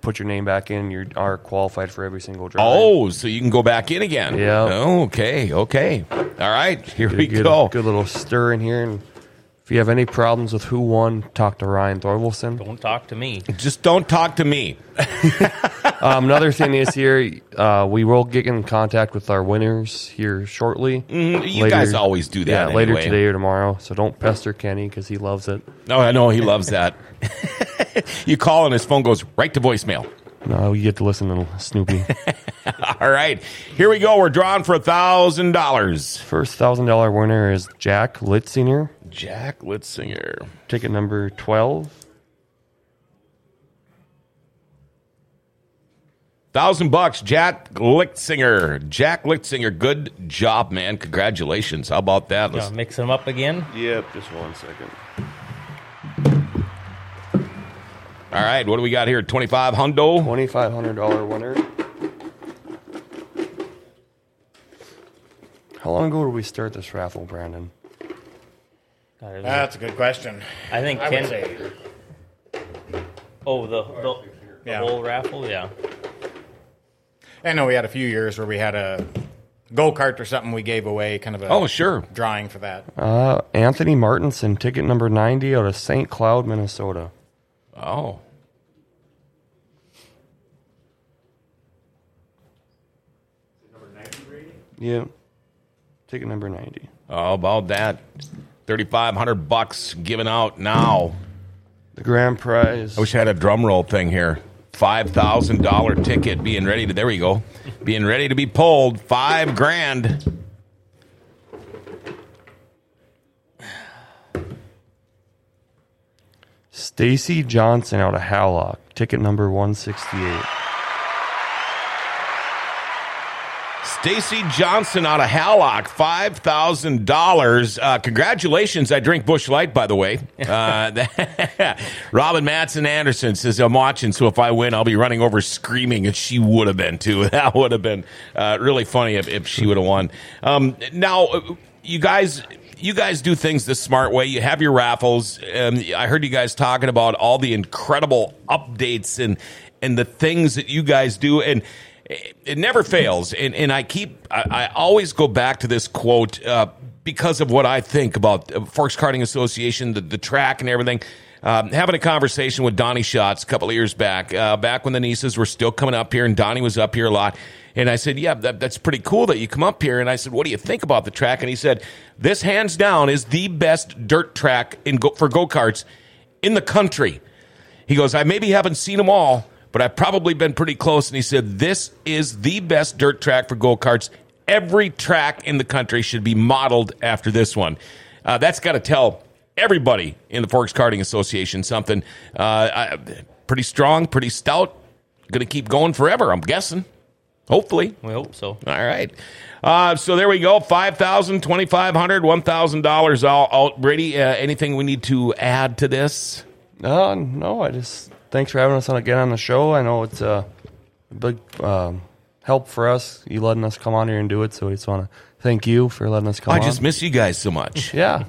put your name back in. You are qualified for every single draw. Oh, so you can go back in again. Yeah. Okay. Okay. All right. Here we good, go. Good little stir in here. And if you have any problems with who won, talk to Ryan Thorvilson. Don't talk to me. Just don't talk to me. [LAUGHS] Um, another thing is here, uh, we will get in contact with our winners here shortly. Mm, you guys always do that Yeah, later today or tomorrow. So don't pester Kenny because he loves it. No, I know he loves that. [LAUGHS] you call and his phone goes right to voicemail. No, you get to listen to Snoopy. [LAUGHS] All right, here we go. We're drawing for a thousand dollars. First thousand dollar winner is Jack Litzinger, Jack Litzinger. ticket number twelve. Thousand bucks, Jack Litzinger. Jack Litzinger. Good job, man. Congratulations. How about that? Let's- know, mix them up again. Yep, just one second. All right, what do we got here? Twenty-five hundo. Twenty five hundred dollar winner. How long ago did we start this raffle, Brandon? God, it was- That's a good question. I think I Ken. would say Oh, the the, the Yeah. whole raffle. Yeah. I know we had a few years where we had a go kart or something we gave away, kind of a Oh, sure. drawing for that. Uh, Anthony Martinson, ticket number ninety, out of St. Cloud, Minnesota. Oh, Yep, ticket number ninety. how about that? Thirty-five hundred bucks given out now. The grand prize. I wish I had a drum roll thing here. Five thousand dollar ticket being ready to there we go. Being ready to be pulled. Five grand. Stacy Johnson out of Hallock, ticket number 168. Stacy Johnson out of Hallock, five thousand dollars. Uh, congratulations! I drink Busch Light, by the way. [LAUGHS] Uh, [LAUGHS] Robin Matson Anderson says I'm watching, so if I win, I'll be running over screaming, and she would have been too. [LAUGHS] That would have been uh, really funny if, if she would have won. Um, now, uh, you guys. You guys do things the smart way. You have your raffles. Um, I heard you guys talking about all the incredible updates and and the things that you guys do. And it, never fails. And, and I keep, I, I always go back to this quote uh, because of what I think about uh, Forks Karting Association, the, the track and everything. Um, having a conversation with Donny Schatz a couple of years back, uh, back when the nieces were still coming up here, and Donny was up here a lot. And I said, "Yeah, that, that's pretty cool that you come up here." And I said, "What do you think about the track?" And he said, "This hands down is the best dirt track in go- for go karts in the country." He goes, I maybe haven't seen them all, but I've probably been pretty close. And he said, This is the best dirt track for go karts. Every track in the country should be modeled after this one. Uh, that's got to tell everybody in the Forks Karting Association something. Uh, I, pretty strong, pretty stout. Going to keep going forever, I'm guessing. Hopefully. We hope so. All right. Uh, so there we go. Five thousand, twenty five hundred, one thousand dollars. All, all Brady. Uh, anything we need to add to this? Uh, no, I just thanks for having us on again on the show. I know it's a big um, help for us. You letting us come on here and do it, so we just want to thank you for letting us come on. I on. just miss you guys so much. [LAUGHS] yeah,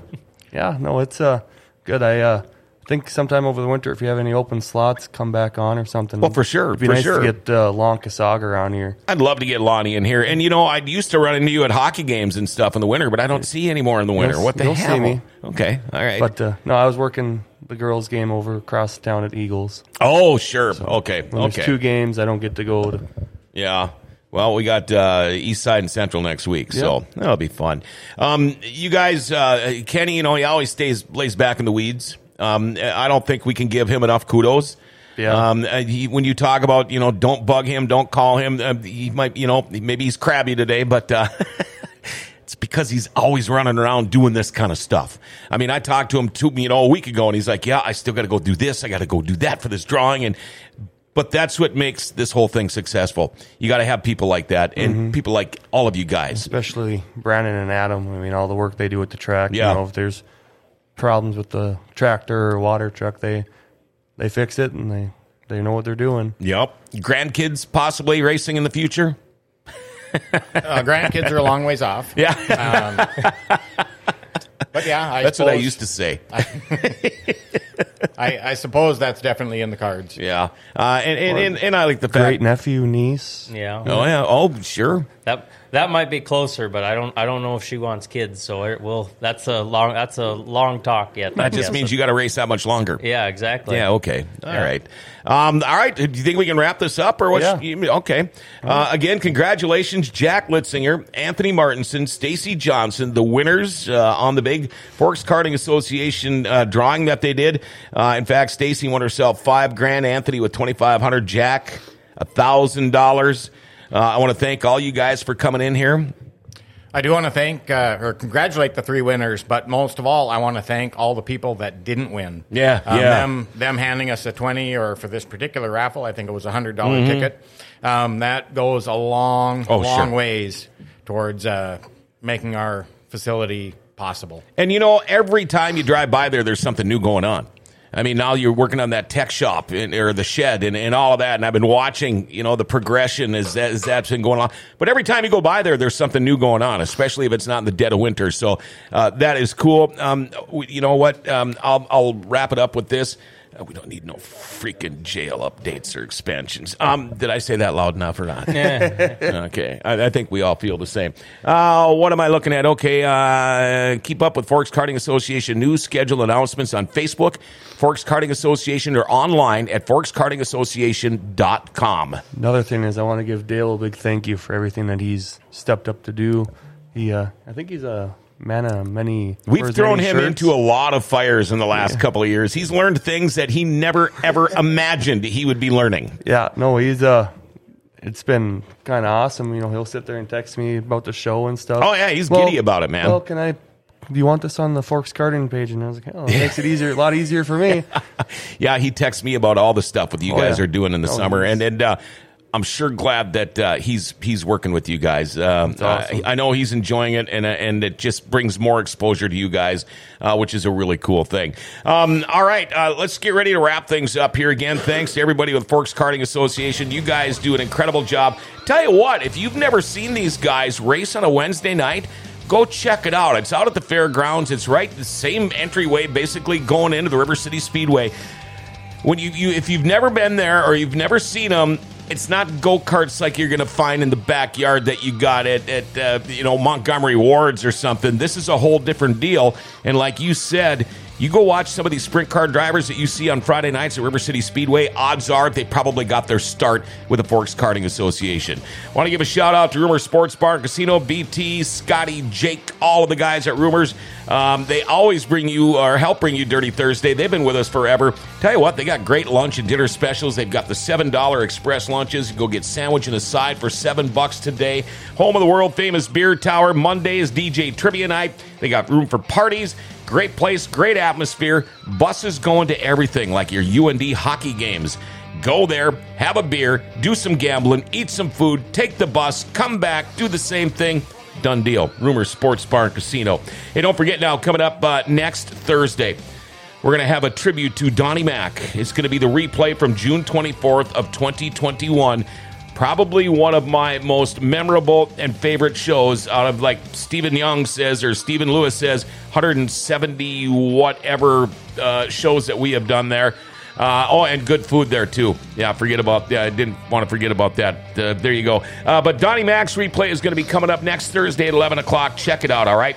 yeah. No, it's uh good. I uh think sometime over the winter, if you have any open slots, come back on or something. Well, for sure, It'd be for nice sure. to get uh, Lon Casaga around here. I'd love to get Lonnie in here. And you know, I used to run into you at hockey games and stuff in the winter, but I don't see you anymore in the winter. You'll- what the you'll see me. Okay, all right. But uh, no, I was working the girls' game over across town at Eagles. oh, sure. okay, When there's okay. two games, I don't get to go to. Yeah. Well, we got uh, East Side and Central next week, so that'll be fun. Um, you guys, uh, Kenny, you know, he always stays lays back in the weeds. Um, I don't think we can give him enough kudos. Yeah. Um, he, when you talk about, you know, don't bug him, don't call him. Uh, he might, you know, maybe he's crabby today, but uh, [LAUGHS] It's because he's always running around doing this kind of stuff. I mean, I talked to him two, you know, a week ago, and he's like, "Yeah, I still got to go do this. I got to go do that for this drawing." And but that's what makes this whole thing successful. You got to have people like that, and mm-hmm. people like all of you guys. especially Brandon and Adam. I mean, all the work they do at the track. Yeah. You know, if there's problems with the tractor or water truck, they they fix it and they they know what they're doing. Yep, grandkids possibly racing in the future. Uh, grandkids are a long ways off. Yeah, But yeah, I that's what I used to say. [LAUGHS] I, I suppose that's definitely in the cards. Yeah, uh, and, and, and and I like the Great nephew, niece. Yeah. Oh yeah. Oh sure. That that might be closer, but I don't I don't know if she wants kids. So it will. That's a long that's a long talk yet. That just means you got to race that much longer. Yeah, exactly. Yeah. Okay. All right. Um, all right. Do you think we can wrap this up, or what? Yeah. you- okay. Uh, again, congratulations, Jack Litzinger, Anthony Martinson, Stacy Johnson, the winners uh, on the big Forks Karting Association uh, drawing that they did. Uh, in fact, Stacy won herself five grand. Anthony with twenty five hundred. Jack a thousand dollars. Uh, I want to thank all you guys for coming in here. I do want to thank uh, or congratulate the three winners, but most of all, I want to thank all the people that didn't win. Yeah, Um, yeah. Them, them handing us a twenty, or for this particular raffle, I think it was a hundred dollar ticket. Um, that goes a long, Mm-hmm. Oh, long sure. ways towards uh, making our facility possible. And you know, every time you drive by there, there's something new going on. I mean, now you're working on that tech shop and, or the shed and, and all of that. And I've been watching, you know, the progression as, that, as that's been going on. But every time you go by there, there's something new going on, especially if it's not in the dead of winter. So uh, that is cool. Um, you know what? Um, I'll, I'll wrap it up with this. Uh, we don't need no freaking jail updates or expansions. Um, did I say that loud enough or not? [LAUGHS] okay, I, I think we all feel the same. Uh, what am I looking at? Okay, uh, keep up with Forks Karting Association news, schedule announcements on Facebook, Forks Karting Association, or online at forkskartingassociation.com. Another thing is I want to give Dale a big thank you for everything that he's stepped up to do. He, uh, I think he's a man of many. We've thrown him shirts. into a lot of fires in the last couple of years. He's learned things that he never ever [LAUGHS] imagined he would be learning. Yeah, no, he's uh it's been kind of awesome. You know, he'll sit there and text me about the show and stuff. Oh, yeah, he's giddy about it, man. Well, can I? Do you want this on the Forks Karting page? And I was like, oh, it makes it easier, a lot easier for me. [LAUGHS] Yeah, he texts me about all the stuff that you Oh, guys yeah. are doing in the Oh, summer, nice. and and uh, I'm sure glad that uh, he's he's working with you guys. Um, awesome. I, I know he's enjoying it, and uh, and it just brings more exposure to you guys, uh, which is a really cool thing. Um, all right, uh, let's get ready to wrap things up here. Again, thanks to everybody with Forks Karting Association. You guys do an incredible job. Tell you what, if you've never seen these guys race on a Wednesday night. Go check it out. It's out at the fairgrounds. It's right the same entryway, basically going into the River City Speedway when you, you if you've never been there or you've never seen them it's not go-karts like you're going to find in the backyard that you got at, at uh, you know montgomery wards or something. This is a whole different deal. And like you said you go watch some of these sprint car drivers that you see on Friday nights at River City Speedway. Odds are they probably got their start with the Forks Karting Association. Want to give a shout out to Rumor Sports Bar and Casino, BT, Scotty, Jake, all of the guys at Rumors. Um, they always bring you or help bring you Dirty Thursday. They've been with us forever. Tell you what, they got great lunch and dinner specials. They've got the seven dollar express lunches. You go get sandwich and a side for seven bucks today. Home of the world famous beer tower. Monday is DJ trivia night. They got room for parties. Great place, great atmosphere. Buses going to everything, like your UND hockey games. Go there, have a beer, do some gambling, eat some food, take the bus, come back, do the same thing. Done deal. Rumor Sports Bar and Casino. Hey, don't forget now, coming up uh, next Thursday, we're going to have a tribute to Donnie Mack. It's going to be the replay from June 24th of 2021. Probably one of my most memorable and favorite shows out of like Stephen Young says or Stephen Lewis says 170 whatever uh, shows that we have done there. Uh, oh, and good food there too. Yeah, forget about. Yeah, I didn't want to forget about that. Uh, there you go. Uh, but Donnie Max replay is going to be coming up next Thursday at 11 o'clock. Check it out. All right.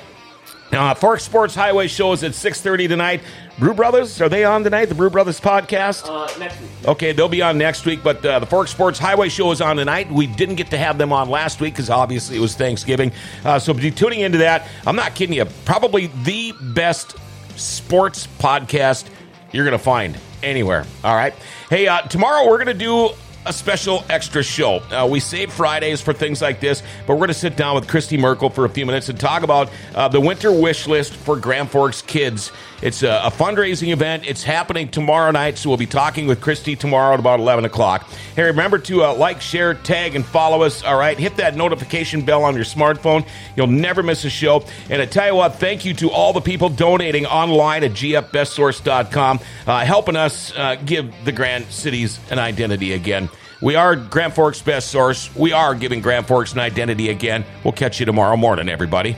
Uh, Fork Sports Highway show is at 6.30 tonight. Brew Brothers, are they on tonight? The Brew Brothers podcast? Uh, next week. Okay, they'll be on next week, but uh, the Fork Sports Highway Show is on tonight. We didn't get to have them on last week because obviously it was Thanksgiving. Uh, so be tuning into that. I'm not kidding you. Probably the best sports podcast you're going to find anywhere. All right. Hey, uh, tomorrow we're going to do a special extra show. Uh, we save Fridays for things like this, but we're going to sit down with Christy Merkel for a few minutes and talk about uh, the winter wish list for Grand Forks kids. It's a, a, fundraising event. It's happening tomorrow night, so we'll be talking with Christy tomorrow at about 11 o'clock. Hey, remember to uh, like, share, tag, and follow us. All right, hit that notification bell on your smartphone. You'll never miss a show. And I tell you what, thank you to all the people donating online at gfbestsource.com, uh, helping us uh, give the Grand Cities an identity again. We are Grand Forks Best Source. We are giving Grand Forks an identity again. We'll catch you tomorrow morning, everybody.